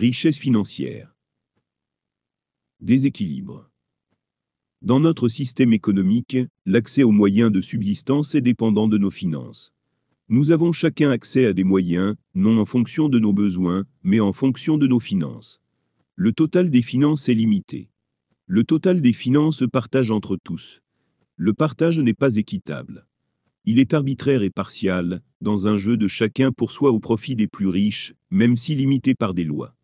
Richesse financière. Déséquilibre. Dans notre système économique, l'accès aux moyens de subsistance est dépendant de nos finances. Nous avons chacun accès à des moyens, non en fonction de nos besoins, mais en fonction de nos finances. Le total des finances est limité. Le total des finances se partage entre tous. Le partage n'est pas équitable. Il est arbitraire et partial, dans un jeu de chacun pour soi au profit des plus riches, même si limité par des lois.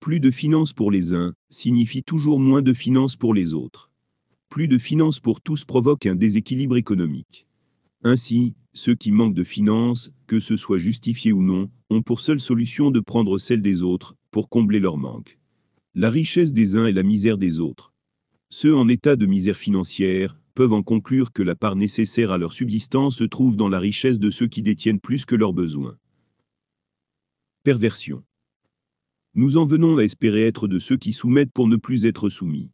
Plus de finances pour les uns signifie toujours moins de finances pour les autres. Plus de finances pour tous provoque un déséquilibre économique. Ainsi, ceux qui manquent de finances, que ce soit justifié ou non, ont pour seule solution de prendre celle des autres, pour combler leur manque. La richesse des uns et la misère des autres. Ceux en état de misère financière, peuvent en conclure que la part nécessaire à leur subsistance se trouve dans la richesse de ceux qui détiennent plus que leurs besoins. Perversion. Nous en venons à espérer être de ceux qui soumettent pour ne plus être soumis.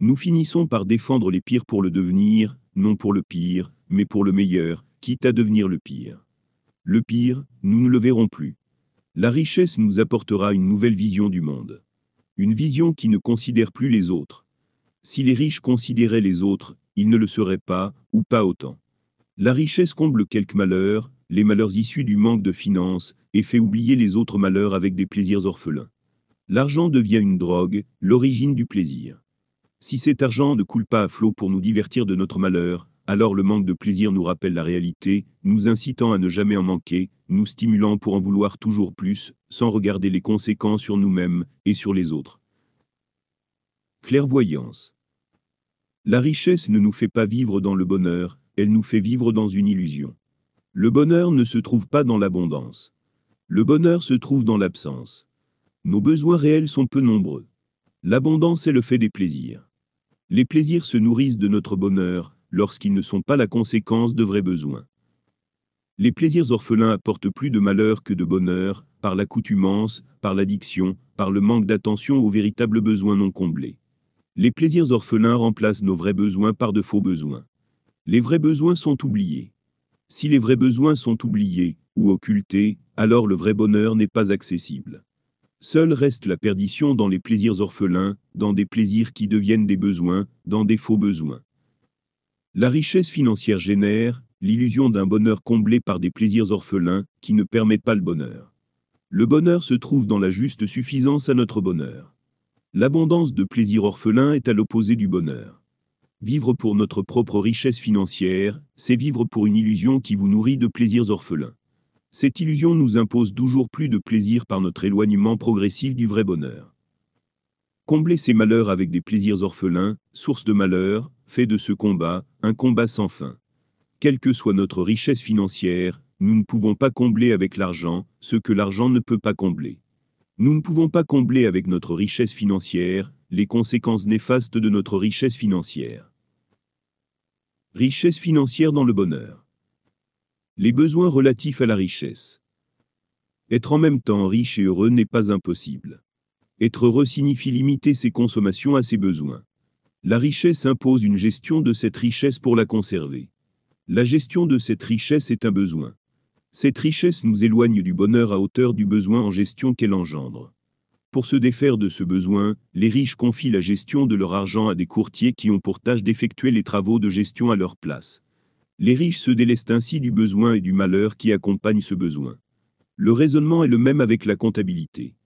Nous finissons par défendre les pires pour le devenir, non pour le pire, mais pour le meilleur, quitte à devenir le pire. Le pire, nous ne le verrons plus. La richesse nous apportera une nouvelle vision du monde. Une vision qui ne considère plus les autres. Si les riches considéraient les autres, il ne le serait pas, ou pas autant. La richesse comble quelques malheurs, les malheurs issus du manque de finances, et fait oublier les autres malheurs avec des plaisirs orphelins. L'argent devient une drogue, l'origine du plaisir. Si cet argent ne coule pas à flot pour nous divertir de notre malheur, alors le manque de plaisir nous rappelle la réalité, nous incitant à ne jamais en manquer, nous stimulant pour en vouloir toujours plus, sans regarder les conséquences sur nous-mêmes et sur les autres. Clairvoyance. La richesse ne nous fait pas vivre dans le bonheur, elle nous fait vivre dans une illusion. Le bonheur ne se trouve pas dans l'abondance. Le bonheur se trouve dans l'absence. Nos besoins réels sont peu nombreux. L'abondance est le fait des plaisirs. Les plaisirs se nourrissent de notre bonheur, lorsqu'ils ne sont pas la conséquence de vrais besoins. Les plaisirs orphelins apportent plus de malheur que de bonheur, par l'accoutumance, par l'addiction, par le manque d'attention aux véritables besoins non comblés. Les plaisirs orphelins remplacent nos vrais besoins par de faux besoins. Les vrais besoins sont oubliés. Si les vrais besoins sont oubliés, ou occultés, alors le vrai bonheur n'est pas accessible. Seule reste la perdition dans les plaisirs orphelins, dans des plaisirs qui deviennent des besoins, dans des faux besoins. La richesse financière génère l'illusion d'un bonheur comblé par des plaisirs orphelins qui ne permettent pas le bonheur. Le bonheur se trouve dans la juste suffisance à notre bonheur. L'abondance de plaisir orphelin est à l'opposé du bonheur. Vivre pour notre propre richesse financière, c'est vivre pour une illusion qui vous nourrit de plaisirs orphelins. Cette illusion nous impose toujours plus de plaisir par notre éloignement progressif du vrai bonheur. Combler ces malheurs avec des plaisirs orphelins, source de malheur, fait de ce combat, un combat sans fin. Quelle que soit notre richesse financière, nous ne pouvons pas combler avec l'argent, ce que l'argent ne peut pas combler. Nous ne pouvons pas combler avec notre richesse financière les conséquences néfastes de notre richesse financière. Richesse financière dans le bonheur. Les besoins relatifs à la richesse. Être en même temps riche et heureux n'est pas impossible. Être heureux signifie limiter ses consommations à ses besoins. La richesse impose une gestion de cette richesse pour la conserver. La gestion de cette richesse est un besoin. Cette richesse nous éloigne du bonheur à hauteur du besoin en gestion qu'elle engendre. Pour se défaire de ce besoin, les riches confient la gestion de leur argent à des courtiers qui ont pour tâche d'effectuer les travaux de gestion à leur place. Les riches se délestent ainsi du besoin et du malheur qui accompagnent ce besoin. Le raisonnement est le même avec la comptabilité.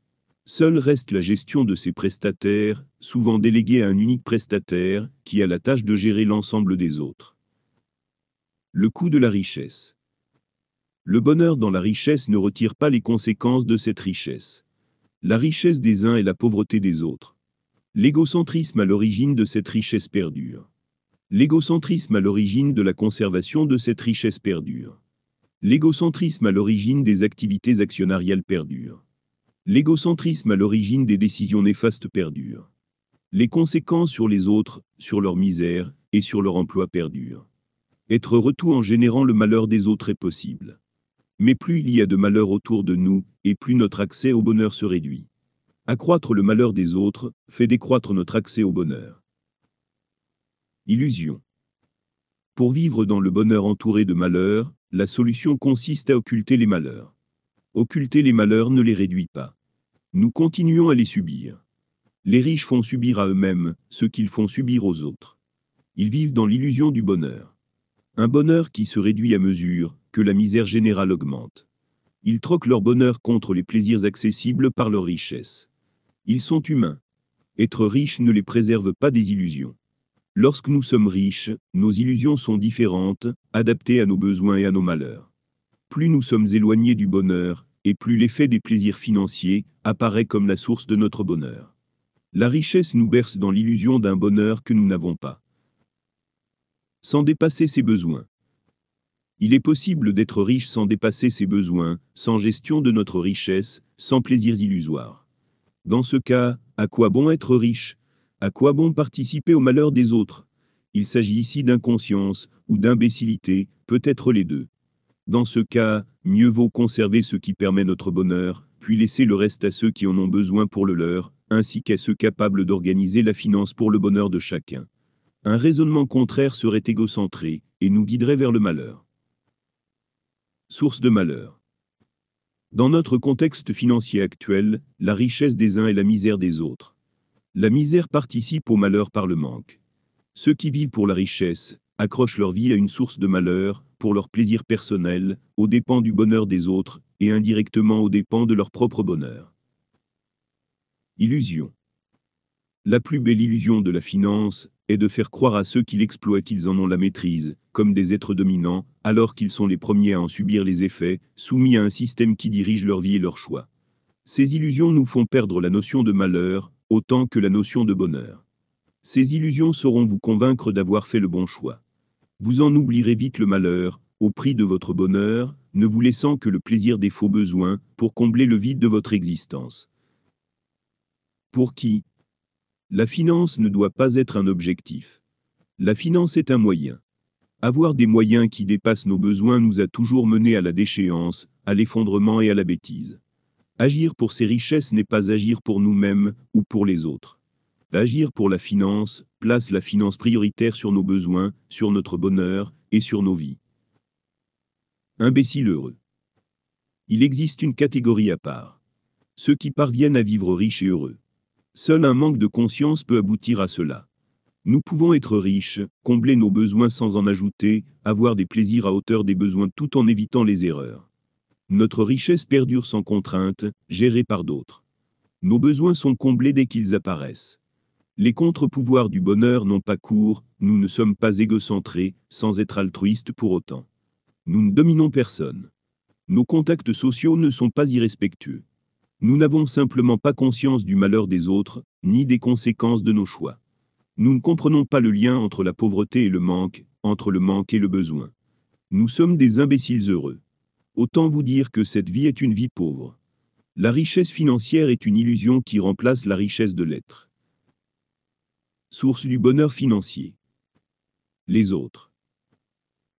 Seule reste la gestion de ces prestataires, souvent délégués à un unique prestataire, qui a la tâche de gérer l'ensemble des autres. Le coût de la richesse. Le bonheur dans la richesse ne retire pas les conséquences de cette richesse. La richesse des uns et la pauvreté des autres. L'égocentrisme à l'origine de cette richesse perdure. L'égocentrisme à l'origine de la conservation de cette richesse perdure. L'égocentrisme à l'origine des activités actionnariales perdure. L'égocentrisme à l'origine des décisions néfastes perdure. Les conséquences sur les autres, sur leur misère et sur leur emploi perdurent. Être retour en générant le malheur des autres est possible. Mais plus il y a de malheur autour de nous, et plus notre accès au bonheur se réduit. Accroître le malheur des autres fait décroître notre accès au bonheur. Illusion. Pour vivre dans le bonheur entouré de malheurs, la solution consiste à occulter les malheurs. Occulter les malheurs ne les réduit pas. Nous continuons à les subir. Les riches font subir à eux-mêmes ce qu'ils font subir aux autres. Ils vivent dans l'illusion du bonheur. Un bonheur qui se réduit à mesure que la misère générale augmente. Ils troquent leur bonheur contre les plaisirs accessibles par leur richesse. Ils sont humains. Être riche ne les préserve pas des illusions. Lorsque nous sommes riches, nos illusions sont différentes, adaptées à nos besoins et à nos malheurs. Plus nous sommes éloignés du bonheur, et plus l'effet des plaisirs financiers apparaît comme la source de notre bonheur. La richesse nous berce dans l'illusion d'un bonheur que nous n'avons pas. Sans dépasser ses besoins. Il est possible d'être riche sans dépasser ses besoins, sans gestion de notre richesse, sans plaisirs illusoires. Dans ce cas, à quoi bon être riche? À quoi bon participer au malheur des autres? Il s'agit ici d'inconscience ou d'imbécilité, peut-être les deux. Dans ce cas, mieux vaut conserver ce qui permet notre bonheur, puis laisser le reste à ceux qui en ont besoin pour le leur, ainsi qu'à ceux capables d'organiser la finance pour le bonheur de chacun. Un raisonnement contraire serait égocentré et nous guiderait vers le malheur. Source de malheur. Dans notre contexte financier actuel, la richesse des uns et la misère des autres. La misère participe au malheur par le manque. Ceux qui vivent pour la richesse accrochent leur vie à une source de malheur, pour leur plaisir personnel, aux dépens du bonheur des autres, et indirectement aux dépens de leur propre bonheur. Illusion. La plus belle illusion de la finance est de faire croire à ceux qui l'exploitent qu'ils en ont la maîtrise, comme des êtres dominants, alors qu'ils sont les premiers à en subir les effets, soumis à un système qui dirige leur vie et leurs choix. Ces illusions nous font perdre la notion de malheur, autant que la notion de bonheur. Ces illusions sauront vous convaincre d'avoir fait le bon choix. Vous en oublierez vite le malheur, au prix de votre bonheur, ne vous laissant que le plaisir des faux besoins, pour combler le vide de votre existence. Pour qui? La finance ne doit pas être un objectif. La finance est un moyen. Avoir des moyens qui dépassent nos besoins nous a toujours menés à la déchéance, à l'effondrement et à la bêtise. Agir pour ces richesses n'est pas agir pour nous-mêmes ou pour les autres. Agir pour la finance place la finance prioritaire sur nos besoins, sur notre bonheur et sur nos vies. Imbécile heureux. Il existe une catégorie à part. Ceux qui parviennent à vivre riches et heureux. Seul un manque de conscience peut aboutir à cela. Nous pouvons être riches, combler nos besoins sans en ajouter, avoir des plaisirs à hauteur des besoins tout en évitant les erreurs. Notre richesse perdure sans contrainte, gérée par d'autres. Nos besoins sont comblés dès qu'ils apparaissent. Les contre-pouvoirs du bonheur n'ont pas cours, nous ne sommes pas égocentrés, sans être altruistes pour autant. Nous ne dominons personne. Nos contacts sociaux ne sont pas irrespectueux. Nous n'avons simplement pas conscience du malheur des autres, ni des conséquences de nos choix. Nous ne comprenons pas le lien entre la pauvreté et le manque, entre le manque et le besoin. Nous sommes des imbéciles heureux. Autant vous dire que cette vie est une vie pauvre. La richesse financière est une illusion qui remplace la richesse de l'être. Source du bonheur financier. Les autres.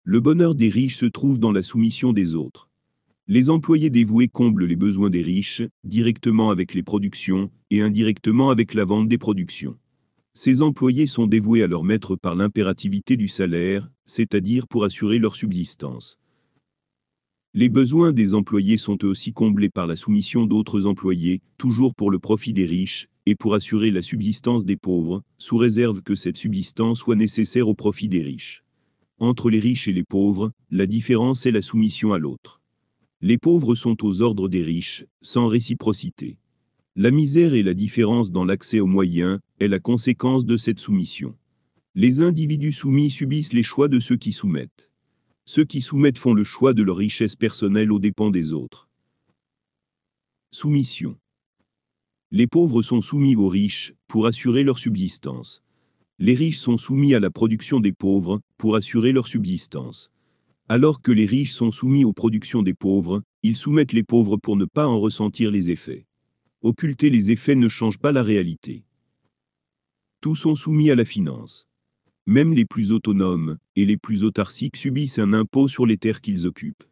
Le bonheur des riches se trouve dans la soumission des autres. Les employés dévoués comblent les besoins des riches, directement avec les productions, et indirectement avec la vente des productions. Ces employés sont dévoués à leur maître par l'impérativité du salaire, c'est-à-dire pour assurer leur subsistance. Les besoins des employés sont eux aussi comblés par la soumission d'autres employés, toujours pour le profit des riches, et pour assurer la subsistance des pauvres, sous réserve que cette subsistance soit nécessaire au profit des riches. Entre les riches et les pauvres, la différence est la soumission à l'autre. Les pauvres sont aux ordres des riches, sans réciprocité. La misère et la différence dans l'accès aux moyens est la conséquence de cette soumission. Les individus soumis subissent les choix de ceux qui soumettent. Ceux qui soumettent font le choix de leur richesse personnelle aux dépens des autres. Soumission. Les pauvres sont soumis aux riches pour assurer leur subsistance. Les riches sont soumis à la production des pauvres pour assurer leur subsistance. Alors que les riches sont soumis aux productions des pauvres, ils soumettent les pauvres pour ne pas en ressentir les effets. Occulter les effets ne change pas la réalité. Tous sont soumis à la finance. Même les plus autonomes et les plus autarciques subissent un impôt sur les terres qu'ils occupent.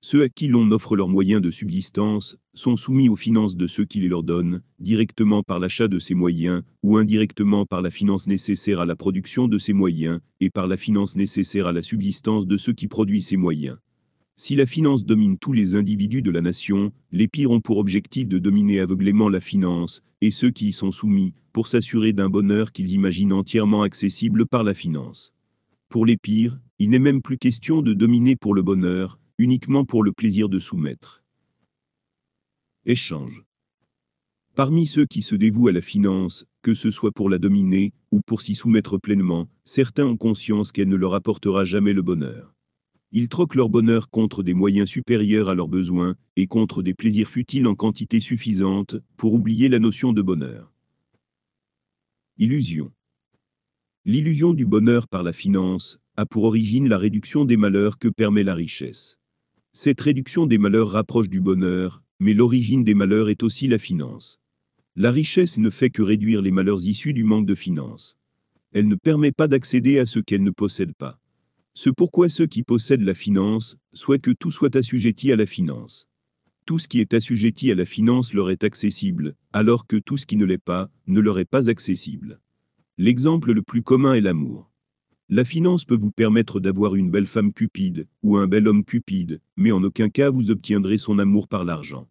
Ceux à qui l'on offre leurs moyens de subsistance sont soumis aux finances de ceux qui les leur donnent, directement par l'achat de ces moyens, ou indirectement par la finance nécessaire à la production de ces moyens, et par la finance nécessaire à la subsistance de ceux qui produisent ces moyens. Si la finance domine tous les individus de la nation, les pires ont pour objectif de dominer aveuglément la finance, et ceux qui y sont soumis, pour s'assurer d'un bonheur qu'ils imaginent entièrement accessible par la finance. Pour les pires, il n'est même plus question de dominer pour le bonheur, uniquement pour le plaisir de soumettre. Échange. Parmi ceux qui se dévouent à la finance, que ce soit pour la dominer, ou pour s'y soumettre pleinement, certains ont conscience qu'elle ne leur apportera jamais le bonheur. Ils troquent leur bonheur contre des moyens supérieurs à leurs besoins et contre des plaisirs futiles en quantité suffisante pour oublier la notion de bonheur. Illusion. L'illusion du bonheur par la finance a pour origine la réduction des malheurs que permet la richesse. Cette réduction des malheurs rapproche du bonheur, mais l'origine des malheurs est aussi la finance. La richesse ne fait que réduire les malheurs issus du manque de finance. Elle ne permet pas d'accéder à ce qu'elle ne possède pas. Ce pourquoi ceux qui possèdent la finance souhaitent que tout soit assujetti à la finance. Tout ce qui est assujetti à la finance leur est accessible, alors que tout ce qui ne l'est pas, ne leur est pas accessible. L'exemple le plus commun est l'amour. La finance peut vous permettre d'avoir une belle femme cupide, ou un bel homme cupide, mais en aucun cas vous obtiendrez son amour par l'argent.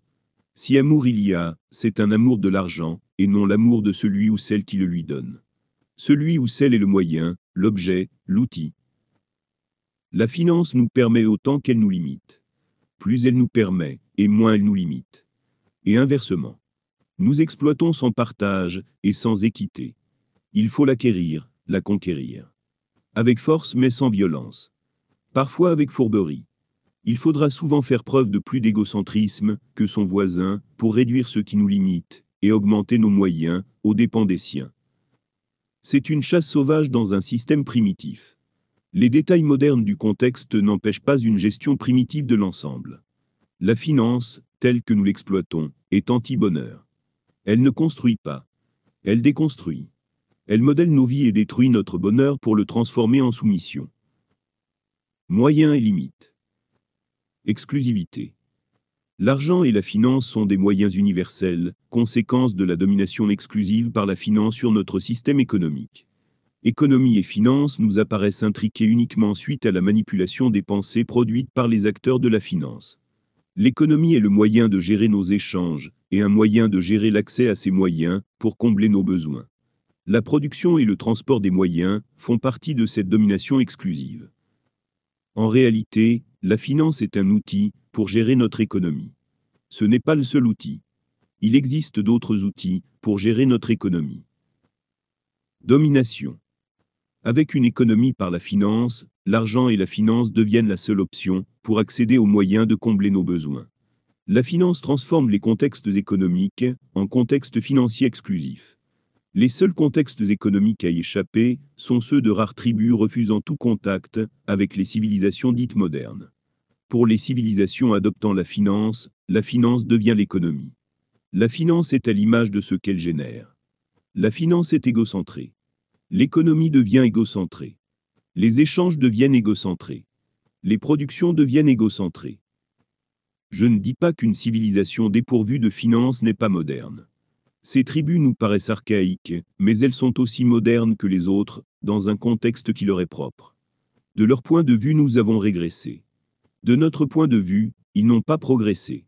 Si amour il y a, c'est un amour de l'argent, et non l'amour de celui ou celle qui le lui donne. Celui ou celle est le moyen, l'objet, l'outil, la finance nous permet autant qu'elle nous limite. Plus elle nous permet, et moins elle nous limite. Et inversement. Nous exploitons sans partage et sans équité. Il faut l'acquérir, la conquérir. Avec force mais sans violence. Parfois avec fourberie. Il faudra souvent faire preuve de plus d'égocentrisme que son voisin pour réduire ce qui nous limite et augmenter nos moyens aux dépens des siens. C'est une chasse sauvage dans un système primitif. Les détails modernes du contexte n'empêchent pas une gestion primitive de l'ensemble. La finance, telle que nous l'exploitons, est anti-bonheur. Elle ne construit pas. Elle déconstruit. Elle modèle nos vies et détruit notre bonheur pour le transformer en soumission. Moyens et limites. Exclusivité. L'argent et la finance sont des moyens universels, conséquence de la domination exclusive par la finance sur notre système économique économie et finances nous apparaissent intriquées uniquement suite à la manipulation des pensées produites par les acteurs de la finance. L'économie est le moyen de gérer nos échanges, et un moyen de gérer l'accès à ces moyens, pour combler nos besoins. La production et le transport des moyens font partie de cette domination exclusive. En réalité, la finance est un outil pour gérer notre économie. Ce n'est pas le seul outil. Il existe d'autres outils pour gérer notre économie. Domination. Avec une économie par la finance, l'argent et la finance deviennent la seule option pour accéder aux moyens de combler nos besoins. La finance transforme les contextes économiques en contextes financiers exclusifs. Les seuls contextes économiques à y échapper sont ceux de rares tribus refusant tout contact avec les civilisations dites modernes. Pour les civilisations adoptant la finance, la finance devient l'économie. La finance est à l'image de ce qu'elle génère. La finance est égocentrée. L'économie devient égocentrée. Les échanges deviennent égocentrés. Les productions deviennent égocentrées. Je ne dis pas qu'une civilisation dépourvue de finances n'est pas moderne. Ces tribus nous paraissent archaïques, mais elles sont aussi modernes que les autres, dans un contexte qui leur est propre. De leur point de vue, nous avons régressé. De notre point de vue, ils n'ont pas progressé.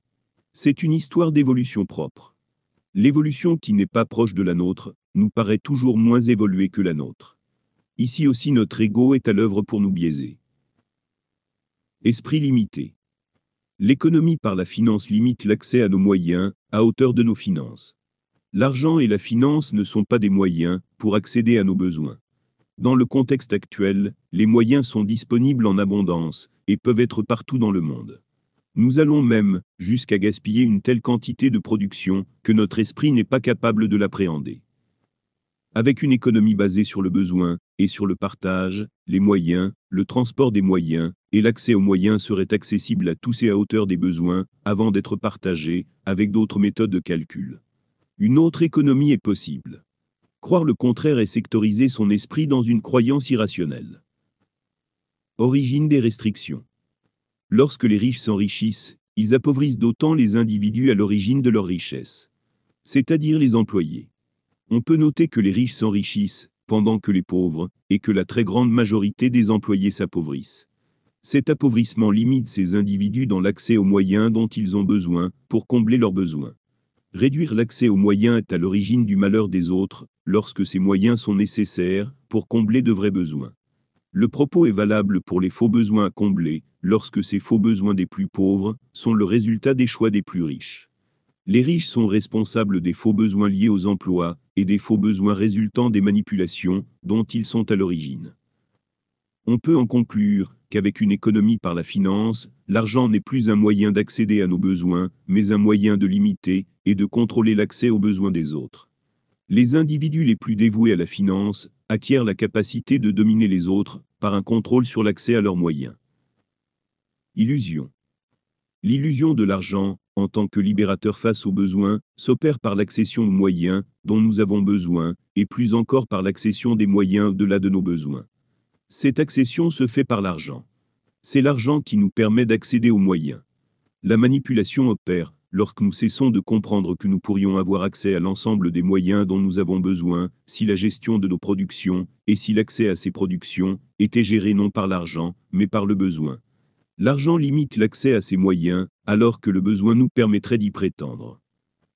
C'est une histoire d'évolution propre. L'évolution qui n'est pas proche de la nôtre nous paraît toujours moins évoluée que la nôtre. Ici aussi notre ego est à l'œuvre pour nous biaiser. Esprit limité. L'économie par la finance limite l'accès à nos moyens, à hauteur de nos finances. L'argent et la finance ne sont pas des moyens pour accéder à nos besoins. Dans le contexte actuel, les moyens sont disponibles en abondance et peuvent être partout dans le monde. Nous allons même jusqu'à gaspiller une telle quantité de production que notre esprit n'est pas capable de l'appréhender. Avec une économie basée sur le besoin et sur le partage, les moyens, le transport des moyens et l'accès aux moyens seraient accessibles à tous et à hauteur des besoins avant d'être partagés avec d'autres méthodes de calcul. Une autre économie est possible. Croire le contraire est sectoriser son esprit dans une croyance irrationnelle. Origine des restrictions. Lorsque les riches s'enrichissent, ils appauvrissent d'autant les individus à l'origine de leur richesse, c'est-à-dire les employés. On peut noter que les riches s'enrichissent, pendant que les pauvres, et que la très grande majorité des employés s'appauvrissent. Cet appauvrissement limite ces individus dans l'accès aux moyens dont ils ont besoin pour combler leurs besoins. Réduire l'accès aux moyens est à l'origine du malheur des autres, lorsque ces moyens sont nécessaires pour combler de vrais besoins. Le propos est valable pour les faux besoins à combler, lorsque ces faux besoins des plus pauvres sont le résultat des choix des plus riches. Les riches sont responsables des faux besoins liés aux emplois et des faux besoins résultant des manipulations dont ils sont à l'origine. On peut en conclure qu'avec une économie par la finance, l'argent n'est plus un moyen d'accéder à nos besoins, mais un moyen de limiter et de contrôler l'accès aux besoins des autres. Les individus les plus dévoués à la finance acquièrent la capacité de dominer les autres par un contrôle sur l'accès à leurs moyens. Illusion. L'illusion de l'argent, en tant que libérateur face aux besoins, s'opère par l'accession aux moyens dont nous avons besoin, et plus encore par l'accession des moyens au-delà de nos besoins. Cette accession se fait par l'argent. C'est l'argent qui nous permet d'accéder aux moyens. La manipulation opère lorsque nous cessons de comprendre que nous pourrions avoir accès à l'ensemble des moyens dont nous avons besoin, si la gestion de nos productions, et si l'accès à ces productions, était géré non par l'argent, mais par le besoin. L'argent limite l'accès à ces moyens, alors que le besoin nous permettrait d'y prétendre.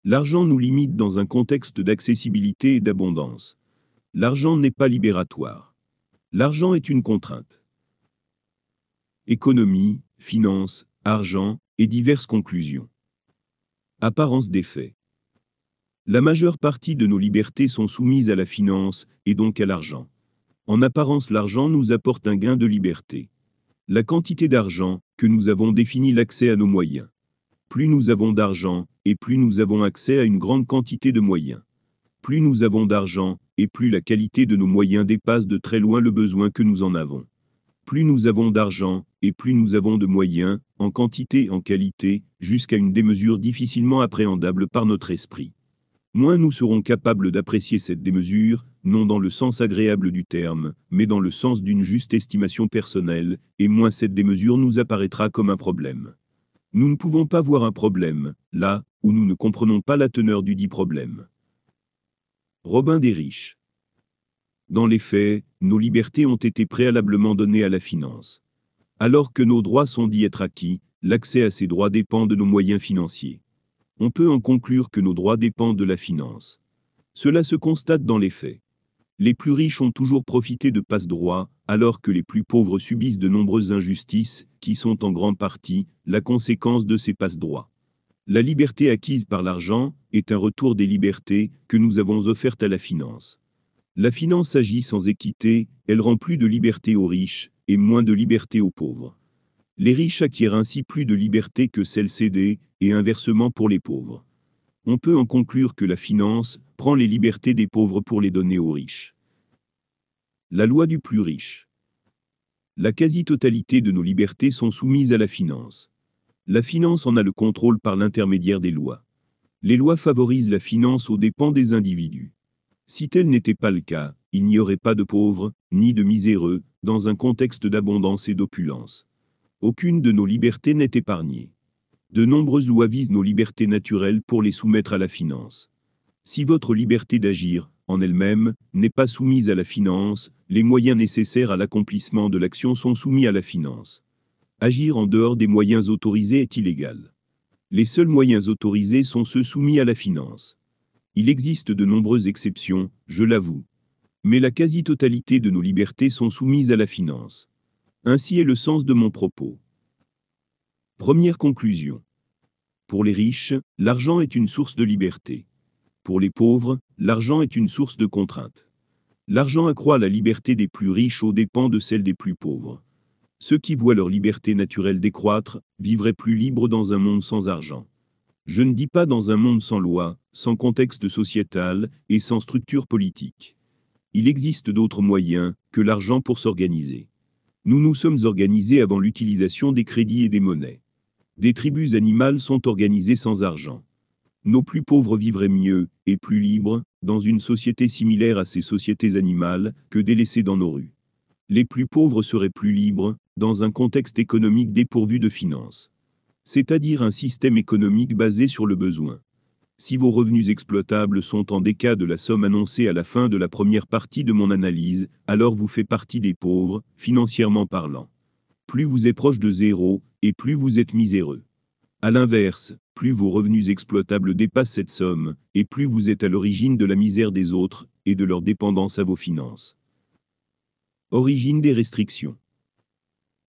L'argent nous limite dans un contexte d'accessibilité et d'abondance. L'argent n'est pas libératoire. L'argent est une contrainte. Économie, finance, argent et diverses conclusions. Apparence des faits. La majeure partie de nos libertés sont soumises à la finance et donc à l'argent. En apparence l'argent nous apporte un gain de liberté. La quantité d'argent que nous avons définit l'accès à nos moyens. Plus nous avons d'argent, et plus nous avons accès à une grande quantité de moyens. Plus nous avons d'argent, et plus la qualité de nos moyens dépasse de très loin le besoin que nous en avons. Plus nous avons d'argent, et plus nous avons de moyens, en quantité et en qualité, jusqu'à une démesure difficilement appréhendable par notre esprit. Moins nous serons capables d'apprécier cette démesure, non dans le sens agréable du terme, mais dans le sens d'une juste estimation personnelle, et moins cette démesure nous apparaîtra comme un problème. Nous ne pouvons pas voir un problème, là, où nous ne comprenons pas la teneur du dit problème. Robin des riches. Dans les faits, nos libertés ont été préalablement données à la finance. Alors que nos droits sont dits être acquis, l'accès à ces droits dépend de nos moyens financiers. On peut en conclure que nos droits dépendent de la finance. Cela se constate dans les faits. Les plus riches ont toujours profité de passe-droits, alors que les plus pauvres subissent de nombreuses injustices, qui sont en grande partie la conséquence de ces passe-droits. La liberté acquise par l'argent est un retour des libertés que nous avons offertes à la finance. La finance agit sans équité, elle rend plus de liberté aux riches et moins de liberté aux pauvres. Les riches acquièrent ainsi plus de liberté que celles cédées, et inversement pour les pauvres. On peut en conclure que la finance prend les libertés des pauvres pour les donner aux riches. La loi du plus riche. La quasi-totalité de nos libertés sont soumises à la finance. La finance en a le contrôle par l'intermédiaire des lois. Les lois favorisent la finance aux dépens des individus. Si tel n'était pas le cas, il n'y aurait pas de pauvres, ni de miséreux, dans un contexte d'abondance et d'opulence. Aucune de nos libertés n'est épargnée. De nombreuses lois visent nos libertés naturelles pour les soumettre à la finance. Si votre liberté d'agir, en elle-même, n'est pas soumise à la finance, les moyens nécessaires à l'accomplissement de l'action sont soumis à la finance. Agir en dehors des moyens autorisés est illégal. Les seuls moyens autorisés sont ceux soumis à la finance. Il existe de nombreuses exceptions, je l'avoue. Mais la quasi-totalité de nos libertés sont soumises à la finance. Ainsi est le sens de mon propos. Première conclusion. Pour les riches, l'argent est une source de liberté. Pour les pauvres, l'argent est une source de contrainte. L'argent accroît la liberté des plus riches aux dépens de celle des plus pauvres. Ceux qui voient leur liberté naturelle décroître vivraient plus libres dans un monde sans argent. Je ne dis pas dans un monde sans loi, sans contexte sociétal et sans structure politique. Il existe d'autres moyens que l'argent pour s'organiser. Nous nous sommes organisés avant l'utilisation des crédits et des monnaies. Des tribus animales sont organisées sans argent. Nos plus pauvres vivraient mieux et plus libres dans une société similaire à ces sociétés animales que délaissées dans nos rues. Les plus pauvres seraient plus libres dans un contexte économique dépourvu de finances. C'est-à-dire un système économique basé sur le besoin. Si vos revenus exploitables sont en décas de la somme annoncée à la fin de la première partie de mon analyse, alors vous faites partie des pauvres, financièrement parlant. plus vous êtes proche de zéro, et plus vous êtes miséreux. À l'inverse, plus vos revenus exploitables dépassent cette somme, et plus vous êtes à l'origine de la misère des autres, et de leur dépendance à vos finances. Origine des restrictions.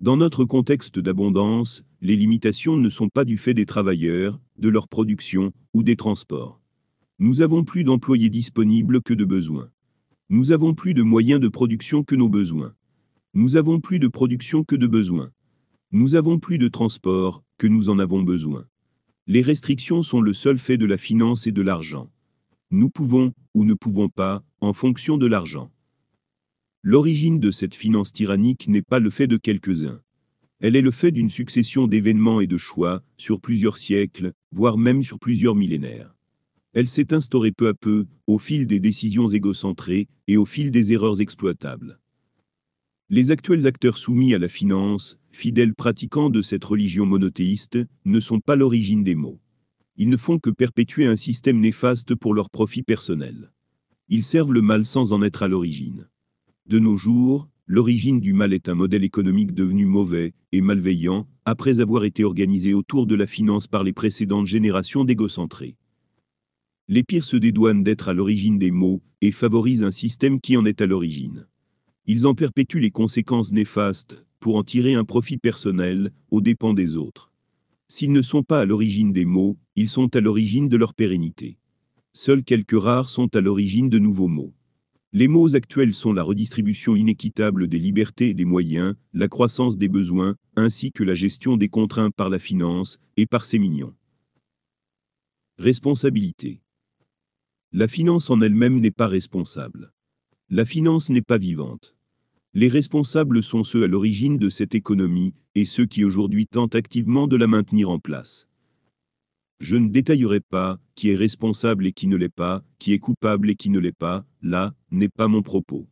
Dans notre contexte d'abondance, les limitations ne sont pas du fait des travailleurs, de leur production ou des transports. Nous avons plus d'employés disponibles que de besoins. Nous avons plus de moyens de production que nos besoins. Nous avons plus de production que de besoins. Nous avons plus de transport que nous en avons besoin. Les restrictions sont le seul fait de la finance et de l'argent. Nous pouvons, ou ne pouvons pas, en fonction de l'argent. L'origine de cette finance tyrannique n'est pas le fait de quelques-uns. Elle est le fait d'une succession d'événements et de choix, sur plusieurs siècles, voire même sur plusieurs millénaires. Elle s'est instaurée peu à peu, au fil des décisions égocentrées et au fil des erreurs exploitables. Les actuels acteurs soumis à la finance, fidèles pratiquants de cette religion monothéiste, ne sont pas l'origine des maux. Ils ne font que perpétuer un système néfaste pour leur profit personnel. Ils servent le mal sans en être à l'origine. De nos jours, l'origine du mal est un modèle économique devenu mauvais et malveillant, après avoir été organisé autour de la finance par les précédentes générations d'égocentrés. Les pires se dédouanent d'être à l'origine des maux et favorisent un système qui en est à l'origine. Ils en perpétuent les conséquences néfastes pour en tirer un profit personnel aux dépens des autres. S'ils ne sont pas à l'origine des maux, ils sont à l'origine de leur pérennité. Seuls quelques rares sont à l'origine de nouveaux maux. Les maux actuels sont la redistribution inéquitable des libertés et des moyens, la croissance des besoins, ainsi que la gestion des contraintes par la finance et par ses mignons. Responsabilité. La finance en elle-même n'est pas responsable. La finance n'est pas vivante. Les responsables sont ceux à l'origine de cette économie et ceux qui aujourd'hui tentent activement de la maintenir en place. Je ne détaillerai pas qui est responsable et qui ne l'est pas, qui est coupable et qui ne l'est pas, là, n'est pas mon propos.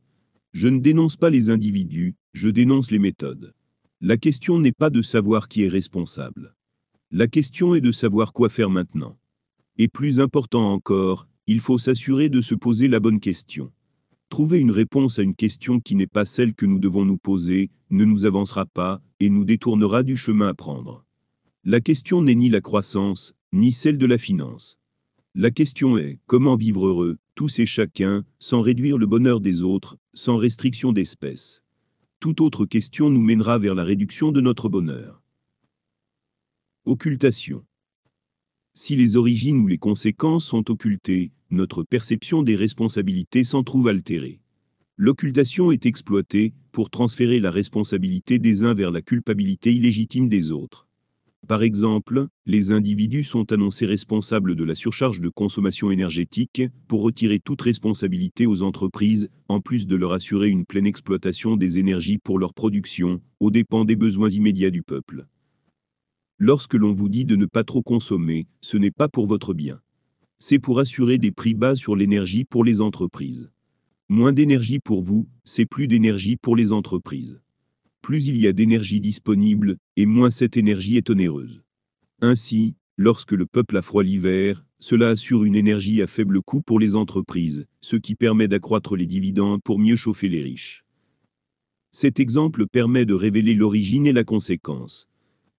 Je ne dénonce pas les individus, je dénonce les méthodes. La question n'est pas de savoir qui est responsable. La question est de savoir quoi faire maintenant. Et plus important encore, il faut s'assurer de se poser la bonne question. Trouver une réponse à une question qui n'est pas celle que nous devons nous poser, ne nous avancera pas, et nous détournera du chemin à prendre. La question n'est ni la croissance, ni celle de la finance. La question est, comment vivre heureux, tous et chacun, sans réduire le bonheur des autres, sans restriction d'espèces? Toute autre question nous mènera vers la réduction de notre bonheur. Occultation. Si les origines ou les conséquences sont occultées, notre perception des responsabilités s'en trouve altérée. L'occultation est exploitée pour transférer la responsabilité des uns vers la culpabilité illégitime des autres. Par exemple, les individus sont annoncés responsables de la surcharge de consommation énergétique pour retirer toute responsabilité aux entreprises, en plus de leur assurer une pleine exploitation des énergies pour leur production, aux dépens des besoins immédiats du peuple. Lorsque l'on vous dit de ne pas trop consommer, ce n'est pas pour votre bien. C'est pour assurer des prix bas sur l'énergie pour les entreprises. Moins d'énergie pour vous, c'est plus d'énergie pour les entreprises plus il y a d'énergie disponible, et moins cette énergie est onéreuse. Ainsi, lorsque le peuple a froid l'hiver, cela assure une énergie à faible coût pour les entreprises, ce qui permet d'accroître les dividendes pour mieux chauffer les riches. Cet exemple permet de révéler l'origine et la conséquence.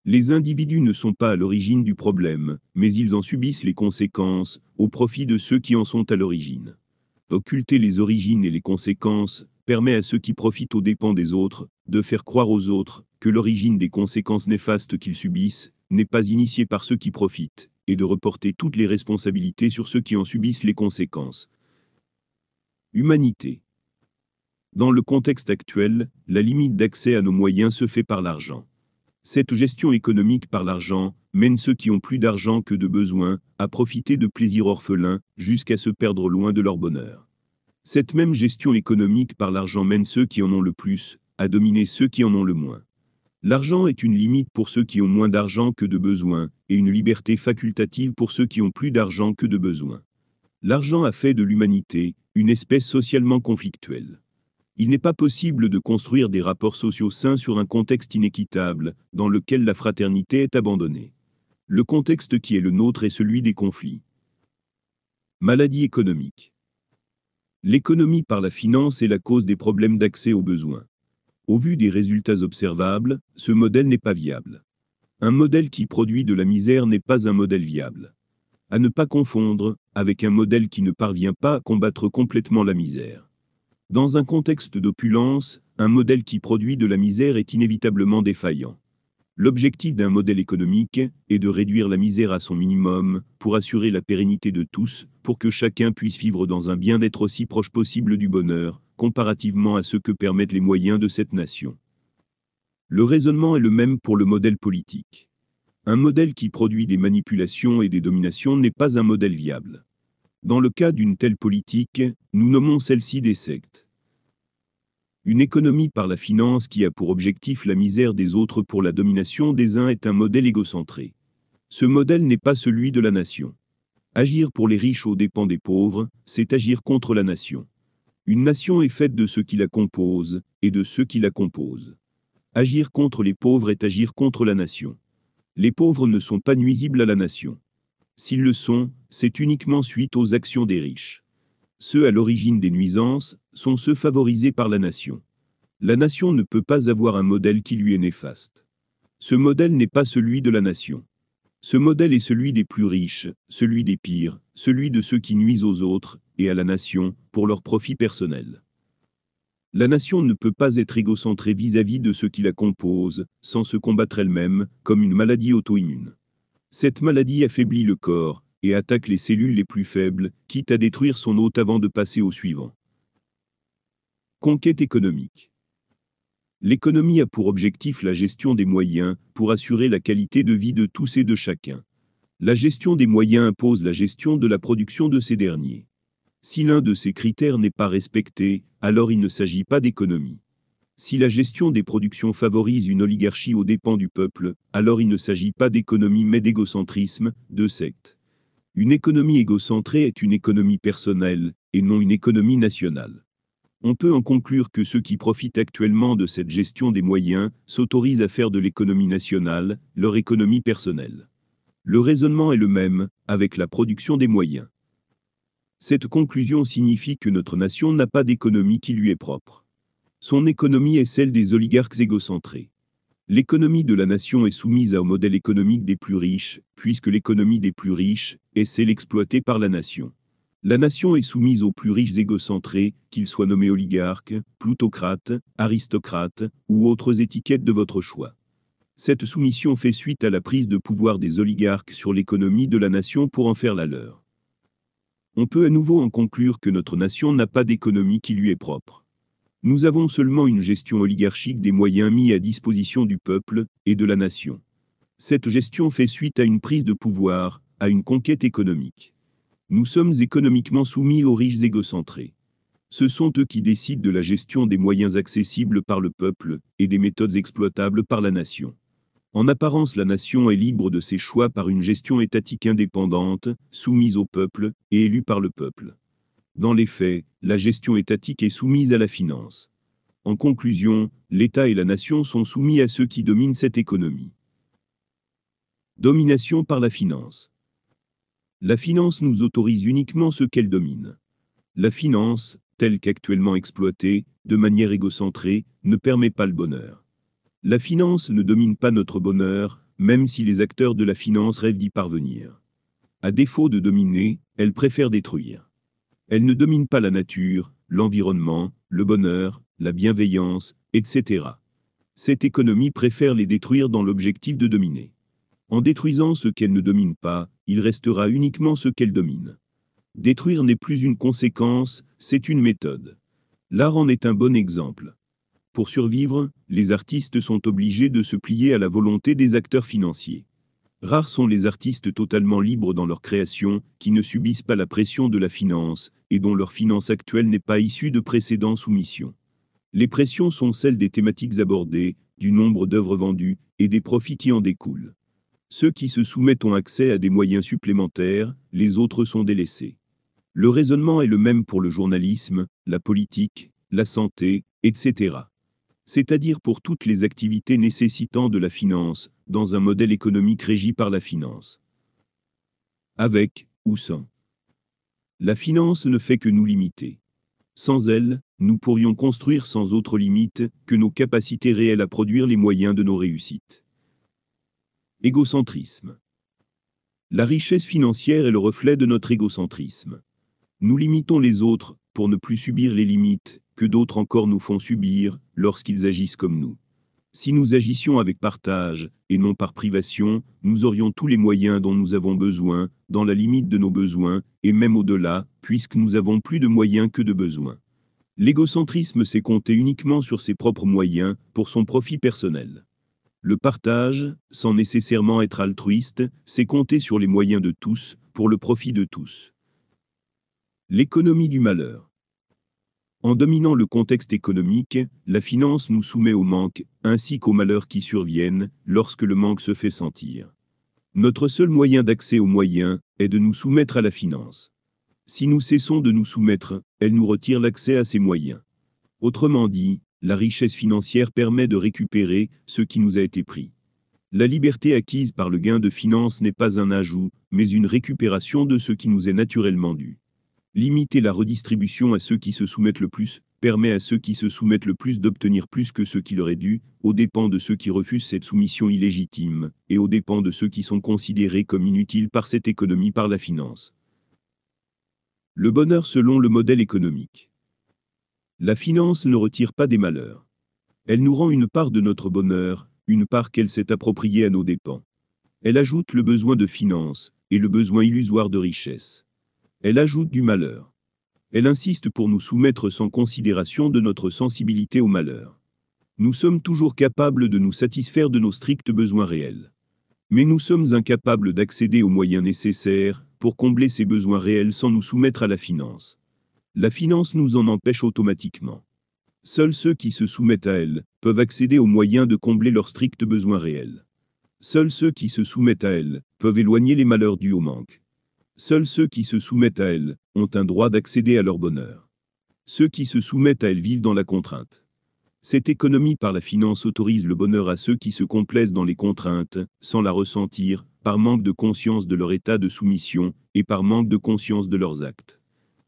Les individus ne sont pas à l'origine du problème, mais ils en subissent les conséquences, au profit de ceux qui en sont à l'origine. Occulter les origines et les conséquences, permet à ceux qui profitent aux dépens des autres, de faire croire aux autres que l'origine des conséquences néfastes qu'ils subissent n'est pas initiée par ceux qui profitent, et de reporter toutes les responsabilités sur ceux qui en subissent les conséquences. Humanité. Dans le contexte actuel, la limite d'accès à nos moyens se fait par l'argent. Cette gestion économique par l'argent mène ceux qui ont plus d'argent que de besoin à profiter de plaisirs orphelins jusqu'à se perdre loin de leur bonheur. Cette même gestion économique par l'argent mène ceux qui en ont le plus à dominer ceux qui en ont le moins. L'argent est une limite pour ceux qui ont moins d'argent que de besoin, et une liberté facultative pour ceux qui ont plus d'argent que de besoin. L'argent a fait de l'humanité une espèce socialement conflictuelle. Il n'est pas possible de construire des rapports sociaux sains sur un contexte inéquitable, dans lequel la fraternité est abandonnée. Le contexte qui est le nôtre est celui des conflits. Maladie économique. L'économie par la finance est la cause des problèmes d'accès aux besoins. Au vu des résultats observables, ce modèle n'est pas viable. Un modèle qui produit de la misère n'est pas un modèle viable. À ne pas confondre avec un modèle qui ne parvient pas à combattre complètement la misère. Dans un contexte d'opulence, un modèle qui produit de la misère est inévitablement défaillant. L'objectif d'un modèle économique est de réduire la misère à son minimum pour assurer la pérennité de tous, pour que chacun puisse vivre dans un bien-être aussi proche possible du bonheur, comparativement à ce que permettent les moyens de cette nation. Le raisonnement est le même pour le modèle politique. Un modèle qui produit des manipulations et des dominations n'est pas un modèle viable. Dans le cas d'une telle politique, nous nommons celle-ci des sectes. Une économie par la finance qui a pour objectif la misère des autres pour la domination des uns est un modèle égocentré. Ce modèle n'est pas celui de la nation. Agir pour les riches aux dépens des pauvres, c'est agir contre la nation. Une nation est faite de ceux qui la composent et de ceux qui la composent. Agir contre les pauvres est agir contre la nation. Les pauvres ne sont pas nuisibles à la nation. S'ils le sont, c'est uniquement suite aux actions des riches. Ceux à l'origine des nuisances sont ceux favorisés par la nation. La nation ne peut pas avoir un modèle qui lui est néfaste. Ce modèle n'est pas celui de la nation. Ce modèle est celui des plus riches, celui des pires, celui de ceux qui nuisent aux autres et à la nation pour leur profit personnel. La nation ne peut pas être égocentrée vis-à-vis de ceux qui la composent, sans se combattre elle-même, comme une maladie auto-immune. Cette maladie affaiblit le corps, et attaque les cellules les plus faibles, quitte à détruire son hôte avant de passer au suivant. Conquête économique. L'économie a pour objectif la gestion des moyens, pour assurer la qualité de vie de tous et de chacun. La gestion des moyens impose la gestion de la production de ces derniers. Si l'un de ces critères n'est pas respecté, alors il ne s'agit pas d'économie. Si la gestion des productions favorise une oligarchie aux dépens du peuple, alors il ne s'agit pas d'économie mais d'égocentrisme, de secte. Une économie égocentrée est une économie personnelle, et non une économie nationale. On peut en conclure que ceux qui profitent actuellement de cette gestion des moyens s'autorisent à faire de l'économie nationale leur économie personnelle. Le raisonnement est le même, avec la production des moyens. Cette conclusion signifie que notre nation n'a pas d'économie qui lui est propre. Son économie est celle des oligarques égocentrés. L'économie de la nation est soumise au modèle économique des plus riches, puisque l'économie des plus riches est celle exploitée par la nation. La nation est soumise aux plus riches égocentrés, qu'ils soient nommés oligarques, plutocrates, aristocrates, ou autres étiquettes de votre choix. Cette soumission fait suite à la prise de pouvoir des oligarques sur l'économie de la nation pour en faire la leur. On peut à nouveau en conclure que notre nation n'a pas d'économie qui lui est propre. Nous avons seulement une gestion oligarchique des moyens mis à disposition du peuple et de la nation. Cette gestion fait suite à une prise de pouvoir, à une conquête économique. Nous sommes économiquement soumis aux riches égocentrés. Ce sont eux qui décident de la gestion des moyens accessibles par le peuple et des méthodes exploitables par la nation. En apparence, la nation est libre de ses choix par une gestion étatique indépendante, soumise au peuple et élue par le peuple. Dans les faits, la gestion étatique est soumise à la finance. En conclusion, l'État et la nation sont soumis à ceux qui dominent cette économie. Domination par la finance. La finance nous autorise uniquement ce qu'elle domine. La finance, telle qu'actuellement exploitée, de manière égocentrée, ne permet pas le bonheur. La finance ne domine pas notre bonheur, même si les acteurs de la finance rêvent d'y parvenir. À défaut de dominer, elle préfère détruire. Elle ne domine pas la nature, l'environnement, le bonheur, la bienveillance, etc. Cette économie préfère les détruire dans l'objectif de dominer. En détruisant ce qu'elle ne domine pas, il restera uniquement ce qu'elle domine. Détruire n'est plus une conséquence, c'est une méthode. L'art en est un bon exemple. Pour survivre, les artistes sont obligés de se plier à la volonté des acteurs financiers. Rares sont les artistes totalement libres dans leur création, qui ne subissent pas la pression de la finance, et dont leur finance actuelle n'est pas issue de précédents soumissions. Les pressions sont celles des thématiques abordées, du nombre d'œuvres vendues, et des profits qui en découlent. Ceux qui se soumettent ont accès à des moyens supplémentaires, les autres sont délaissés. Le raisonnement est le même pour le journalisme, la politique, la santé, etc. C'est-à-dire pour toutes les activités nécessitant de la finance, dans un modèle économique régi par la finance. Avec ou sans. La finance ne fait que nous limiter. Sans elles, nous pourrions construire sans autre limite que nos capacités réelles à produire les moyens de nos réussites. Égocentrisme. La richesse financière est le reflet de notre égocentrisme. Nous limitons les autres pour ne plus subir les limites d'autres encore nous font subir lorsqu'ils agissent comme nous. Si nous agissions avec partage, et non par privation, nous aurions tous les moyens dont nous avons besoin, dans la limite de nos besoins, et même au-delà, puisque nous avons plus de moyens que de besoins. L'égocentrisme s'est compté uniquement sur ses propres moyens, pour son profit personnel. Le partage, sans nécessairement être altruiste, c'est compter sur les moyens de tous, pour le profit de tous. L'économie du malheur. En dominant le contexte économique, la finance nous soumet au manque, ainsi qu'aux malheurs qui surviennent lorsque le manque se fait sentir. Notre seul moyen d'accès aux moyens est de nous soumettre à la finance. Si nous cessons de nous soumettre, elle nous retire l'accès à ces moyens. Autrement dit, la richesse financière permet de récupérer ce qui nous a été pris. La liberté acquise par le gain de finance n'est pas un ajout, mais une récupération de ce qui nous est naturellement dû. Limiter la redistribution à ceux qui se soumettent le plus permet à ceux qui se soumettent le plus d'obtenir plus que ce qui leur est dû, aux dépens de ceux qui refusent cette soumission illégitime, et aux dépens de ceux qui sont considérés comme inutiles par cette économie par la finance. Le bonheur selon le modèle économique. La finance ne retire pas des malheurs. Elle nous rend une part de notre bonheur, une part qu'elle s'est appropriée à nos dépens. Elle ajoute le besoin de finance, et le besoin illusoire de richesse. Elle ajoute du malheur. Elle insiste pour nous soumettre sans considération de notre sensibilité au malheur. Nous sommes toujours capables de nous satisfaire de nos stricts besoins réels. Mais nous sommes incapables d'accéder aux moyens nécessaires pour combler ces besoins réels sans nous soumettre à la finance. La finance nous en empêche automatiquement. Seuls ceux qui se soumettent à elle peuvent accéder aux moyens de combler leurs stricts besoins réels. Seuls ceux qui se soumettent à elle peuvent éloigner les malheurs dus au manque. Seuls ceux qui se soumettent à elle ont un droit d'accéder à leur bonheur. Ceux qui se soumettent à elle vivent dans la contrainte. Cette économie par la finance autorise le bonheur à ceux qui se complaisent dans les contraintes, sans la ressentir, par manque de conscience de leur état de soumission, et par manque de conscience de leurs actes.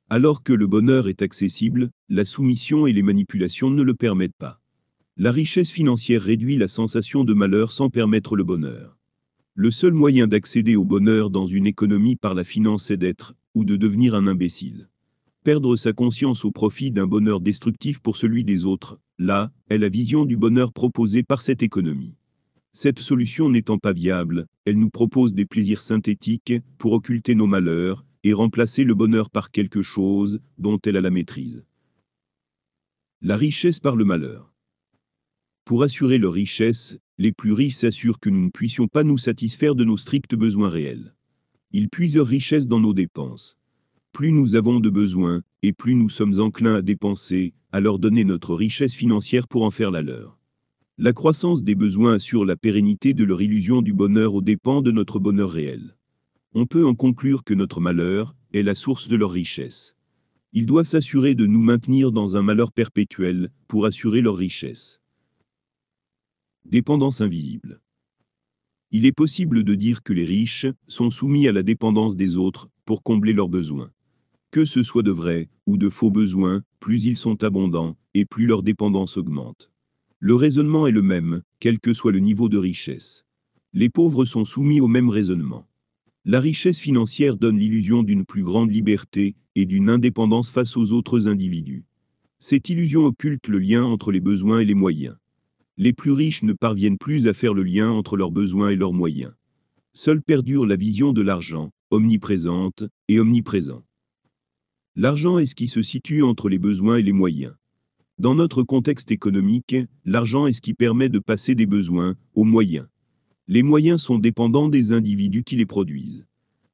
Alors que le bonheur est accessible, la soumission et les manipulations ne le permettent pas. La richesse financière réduit la sensation de malheur sans permettre le bonheur. Le seul moyen d'accéder au bonheur dans une économie par la finance est d'être, ou de devenir un imbécile. Perdre sa conscience au profit d'un bonheur destructif pour celui des autres, là, est la vision du bonheur proposée par cette économie. Cette solution n'étant pas viable, elle nous propose des plaisirs synthétiques pour occulter nos malheurs et remplacer le bonheur par quelque chose dont elle a la maîtrise. La richesse par le malheur. Pour assurer leur richesse, les plus riches s'assurent que nous ne puissions pas nous satisfaire de nos stricts besoins réels. Ils puisent leur richesse dans nos dépenses. Plus nous avons de besoins, et plus nous sommes enclins à dépenser, à leur donner notre richesse financière pour en faire la leur. La croissance des besoins assure la pérennité de leur illusion du bonheur aux dépens de notre bonheur réel. On peut en conclure que notre malheur est la source de leur richesse. Ils doivent s'assurer de nous maintenir dans un malheur perpétuel pour assurer leur richesse. Dépendance invisible. Il est possible de dire que les riches sont soumis à la dépendance des autres pour combler leurs besoins. Que ce soit de vrais ou de faux besoins, plus ils sont abondants, et plus leur dépendance augmente. Le raisonnement est le même, quel que soit le niveau de richesse. Les pauvres sont soumis au même raisonnement. La richesse financière donne l'illusion d'une plus grande liberté et d'une indépendance face aux autres individus. Cette illusion occulte le lien entre les besoins et les moyens les plus riches ne parviennent plus à faire le lien entre leurs besoins et leurs moyens. Seule perdure la vision de l'argent, omniprésente et omniprésent. L'argent est ce qui se situe entre les besoins et les moyens. Dans notre contexte économique, l'argent est ce qui permet de passer des besoins aux moyens. Les moyens sont dépendants des individus qui les produisent.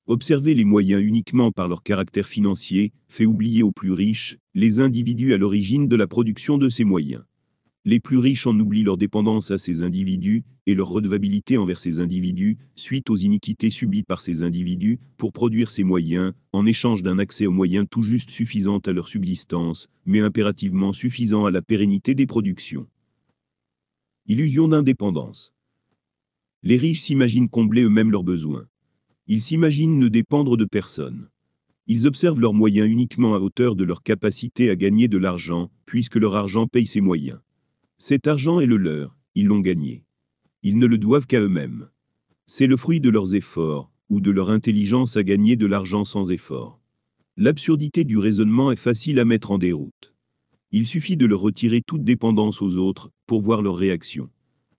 Observer les moyens uniquement par leur caractère financier fait oublier aux plus riches les individus à l'origine de la production de ces moyens. Les plus riches en oublient leur dépendance à ces individus et leur redevabilité envers ces individus, suite aux iniquités subies par ces individus, pour produire ces moyens, en échange d'un accès aux moyens tout juste suffisant à leur subsistance, mais impérativement suffisant à la pérennité des productions. Illusion d'indépendance. Les riches s'imaginent combler eux-mêmes leurs besoins. Ils s'imaginent ne dépendre de personne. Ils observent leurs moyens uniquement à hauteur de leur capacité à gagner de l'argent, puisque leur argent paye ses moyens. Cet argent est le leur, ils l'ont gagné. Ils ne le doivent qu'à eux-mêmes. C'est le fruit de leurs efforts, ou de leur intelligence à gagner de l'argent sans effort. L'absurdité du raisonnement est facile à mettre en déroute. Il suffit de leur retirer toute dépendance aux autres, pour voir leur réaction.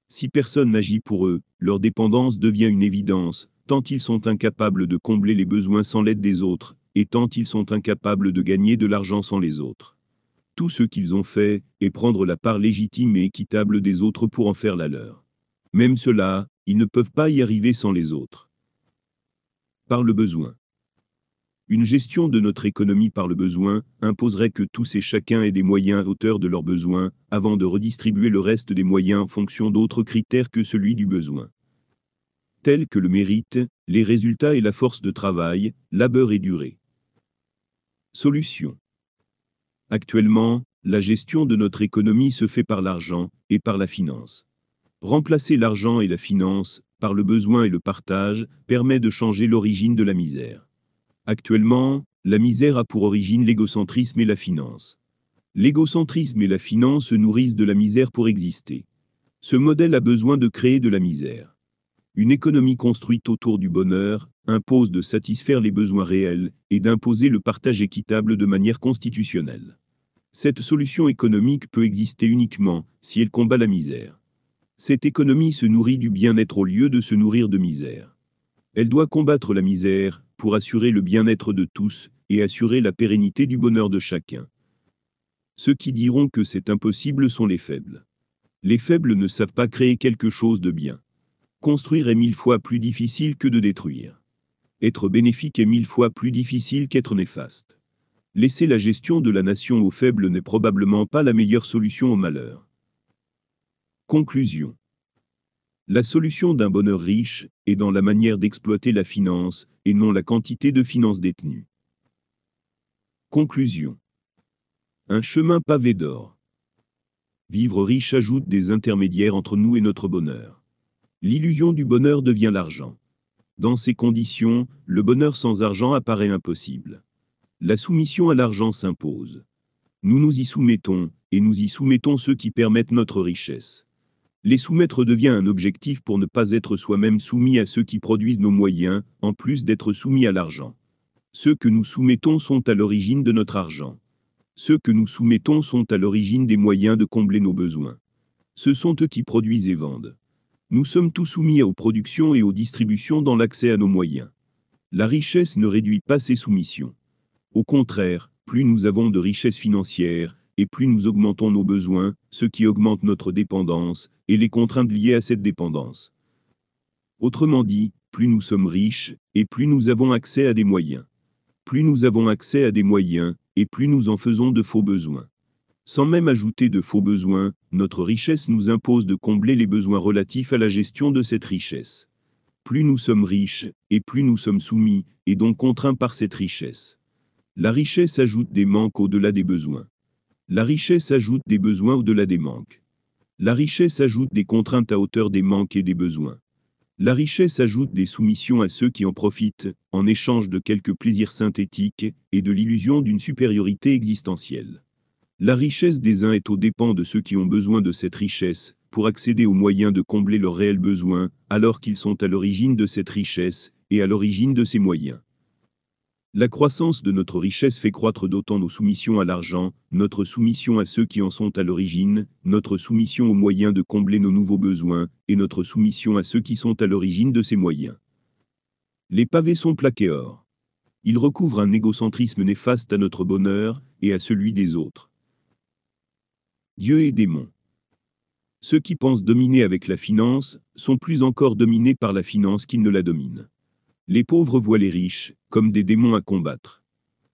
Si personne n'agit pour eux, leur dépendance devient une évidence, tant ils sont incapables de combler les besoins sans l'aide des autres, et tant ils sont incapables de gagner de l'argent sans les autres. Ce qu'ils ont fait est prendre la part légitime et équitable des autres pour en faire la leur. Même cela, ils ne peuvent pas y arriver sans les autres. Par le besoin. Une gestion de notre économie par le besoin imposerait que tous et chacun aient des moyens à hauteur de leurs besoins, avant de redistribuer le reste des moyens en fonction d'autres critères que celui du besoin. Tels que le mérite, les résultats et la force de travail, labeur et durée. Solution. Actuellement, la gestion de notre économie se fait par l'argent et par la finance. Remplacer l'argent et la finance par le besoin et le partage permet de changer l'origine de la misère. Actuellement, la misère a pour origine l'égocentrisme et la finance. L'égocentrisme et la finance nourrissent de la misère pour exister. Ce modèle a besoin de créer de la misère. Une économie construite autour du bonheur impose de satisfaire les besoins réels et d'imposer le partage équitable de manière constitutionnelle. Cette solution économique peut exister uniquement si elle combat la misère. Cette économie se nourrit du bien-être au lieu de se nourrir de misère. Elle doit combattre la misère pour assurer le bien-être de tous et assurer la pérennité du bonheur de chacun. Ceux qui diront que c'est impossible sont les faibles. Les faibles ne savent pas créer quelque chose de bien. Construire est mille fois plus difficile que de détruire. Être bénéfique est mille fois plus difficile qu'être néfaste. Laisser la gestion de la nation aux faibles n'est probablement pas la meilleure solution au malheur. Conclusion. La solution d'un bonheur riche est dans la manière d'exploiter la finance, et non la quantité de finances détenues. Conclusion. Un chemin pavé d'or. Vivre riche ajoute des intermédiaires entre nous et notre bonheur. L'illusion du bonheur devient l'argent. Dans ces conditions, le bonheur sans argent apparaît impossible. La soumission à l'argent s'impose. Nous nous y soumettons, et nous y soumettons ceux qui permettent notre richesse. Les soumettre devient un objectif pour ne pas être soi-même soumis à ceux qui produisent nos moyens, en plus d'être soumis à l'argent. Ceux que nous soumettons sont à l'origine de notre argent. Ceux que nous soumettons sont à l'origine des moyens de combler nos besoins. Ce sont eux qui produisent et vendent. Nous sommes tous soumis aux productions et aux distributions dans l'accès à nos moyens. La richesse ne réduit pas ces soumissions. Au contraire, plus nous avons de richesses financières, et plus nous augmentons nos besoins, ce qui augmente notre dépendance, et les contraintes liées à cette dépendance. Autrement dit, plus nous sommes riches, et plus nous avons accès à des moyens. Plus nous avons accès à des moyens, et plus nous en faisons de faux besoins. Sans même ajouter de faux besoins, notre richesse nous impose de combler les besoins relatifs à la gestion de cette richesse. Plus nous sommes riches, et plus nous sommes soumis, et donc contraints par cette richesse. La richesse ajoute des manques au-delà des besoins. La richesse ajoute des besoins au-delà des manques. La richesse ajoute des contraintes à hauteur des manques et des besoins. La richesse ajoute des soumissions à ceux qui en profitent, en échange de quelques plaisirs synthétiques et de l'illusion d'une supériorité existentielle. La richesse des uns est aux dépens de ceux qui ont besoin de cette richesse, pour accéder aux moyens de combler leurs réels besoins, alors qu'ils sont à l'origine de cette richesse, et à l'origine de ces moyens. La croissance de notre richesse fait croître d'autant nos soumissions à l'argent, notre soumission à ceux qui en sont à l'origine, notre soumission aux moyens de combler nos nouveaux besoins, et notre soumission à ceux qui sont à l'origine de ces moyens. Les pavés sont plaqués or. Ils recouvrent un égocentrisme néfaste à notre bonheur, et à celui des autres. Dieu et démon. Ceux qui pensent dominer avec la finance, sont plus encore dominés par la finance qu'ils ne la dominent. Les pauvres voient les riches comme des démons à combattre.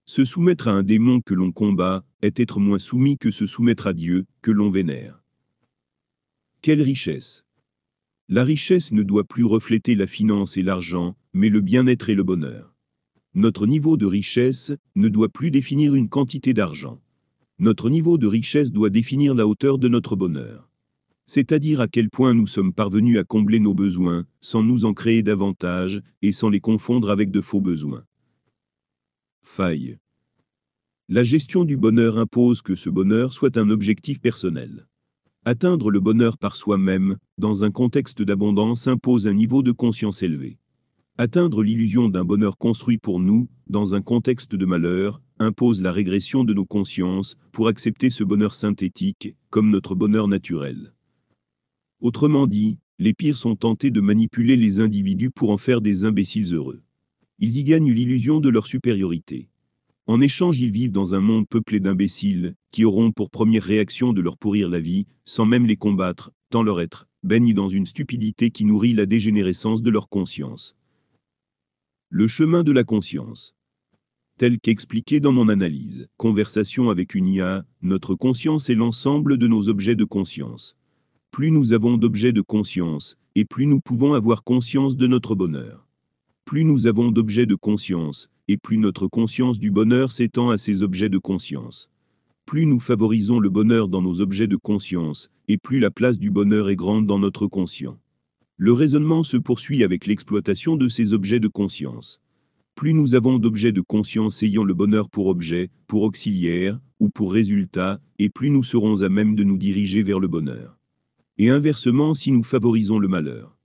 Se soumettre à un démon que l'on combat est être moins soumis que se soumettre à Dieu que l'on vénère. Quelle richesse La richesse ne doit plus refléter la finance et l'argent, mais le bien-être et le bonheur. Notre niveau de richesse ne doit plus définir une quantité d'argent. Notre niveau de richesse doit définir la hauteur de notre bonheur c'est-à-dire à quel point nous sommes parvenus à combler nos besoins, sans nous en créer davantage, et sans les confondre avec de faux besoins. Faille. La gestion du bonheur impose que ce bonheur soit un objectif personnel. Atteindre le bonheur par soi-même, dans un contexte d'abondance, impose un niveau de conscience élevé. Atteindre l'illusion d'un bonheur construit pour nous, dans un contexte de malheur, impose la régression de nos consciences pour accepter ce bonheur synthétique comme notre bonheur naturel. Autrement dit, les pires sont tentés de manipuler les individus pour en faire des imbéciles heureux. Ils y gagnent l'illusion de leur supériorité. En échange, ils vivent dans un monde peuplé d'imbéciles, qui auront pour première réaction de leur pourrir la vie, sans même les combattre, tant leur être, baigne dans une stupidité qui nourrit la dégénérescence de leur conscience. Le chemin de la conscience. Tel qu'expliqué dans mon analyse, conversation avec une IA, notre conscience est l'ensemble de nos objets de conscience. Plus nous avons d'objets de conscience, et plus nous pouvons avoir conscience de notre bonheur. Plus nous avons d'objets de conscience, et plus notre conscience du bonheur s'étend à ces objets de conscience. Plus nous favorisons le bonheur dans nos objets de conscience, et plus la place du bonheur est grande dans notre conscient. Le raisonnement se poursuit avec l'exploitation de ces objets de conscience. Plus nous avons d'objets de conscience ayant le bonheur pour objet, pour auxiliaire, ou pour résultat, et plus nous serons à même de nous diriger vers le bonheur. Et inversement si nous favorisons le malheur.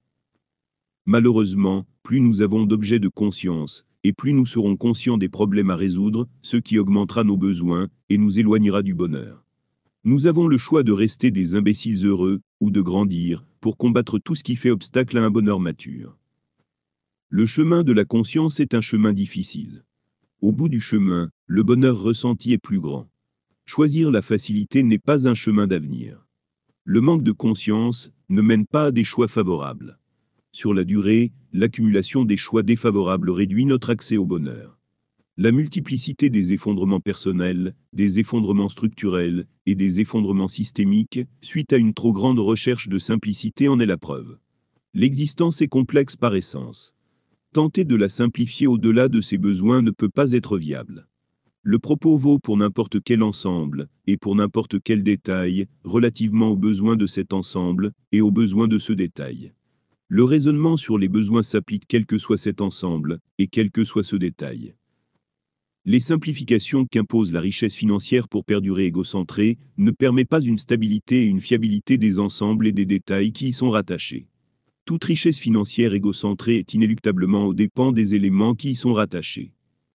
Malheureusement, plus nous avons d'objets de conscience, et plus nous serons conscients des problèmes à résoudre, ce qui augmentera nos besoins, et nous éloignera du bonheur. Nous avons le choix de rester des imbéciles heureux, ou de grandir, pour combattre tout ce qui fait obstacle à un bonheur mature. Le chemin de la conscience est un chemin difficile. Au bout du chemin, le bonheur ressenti est plus grand. Choisir la facilité n'est pas un chemin d'avenir. Le manque de conscience ne mène pas à des choix favorables. Sur la durée, l'accumulation des choix défavorables réduit notre accès au bonheur. La multiplicité des effondrements personnels, des effondrements structurels et des effondrements systémiques, suite à une trop grande recherche de simplicité en est la preuve. L'existence est complexe par essence. Tenter de la simplifier au-delà de ses besoins ne peut pas être viable. Le propos vaut pour n'importe quel ensemble, et pour n'importe quel détail, relativement aux besoins de cet ensemble, et aux besoins de ce détail. Le raisonnement sur les besoins s'applique quel que soit cet ensemble, et quel que soit ce détail. Les simplifications qu'impose la richesse financière pour perdurer égocentrée ne permet pas une stabilité et une fiabilité des ensembles et des détails qui y sont rattachés. Toute richesse financière égocentrée est inéluctablement aux dépens des éléments qui y sont rattachés.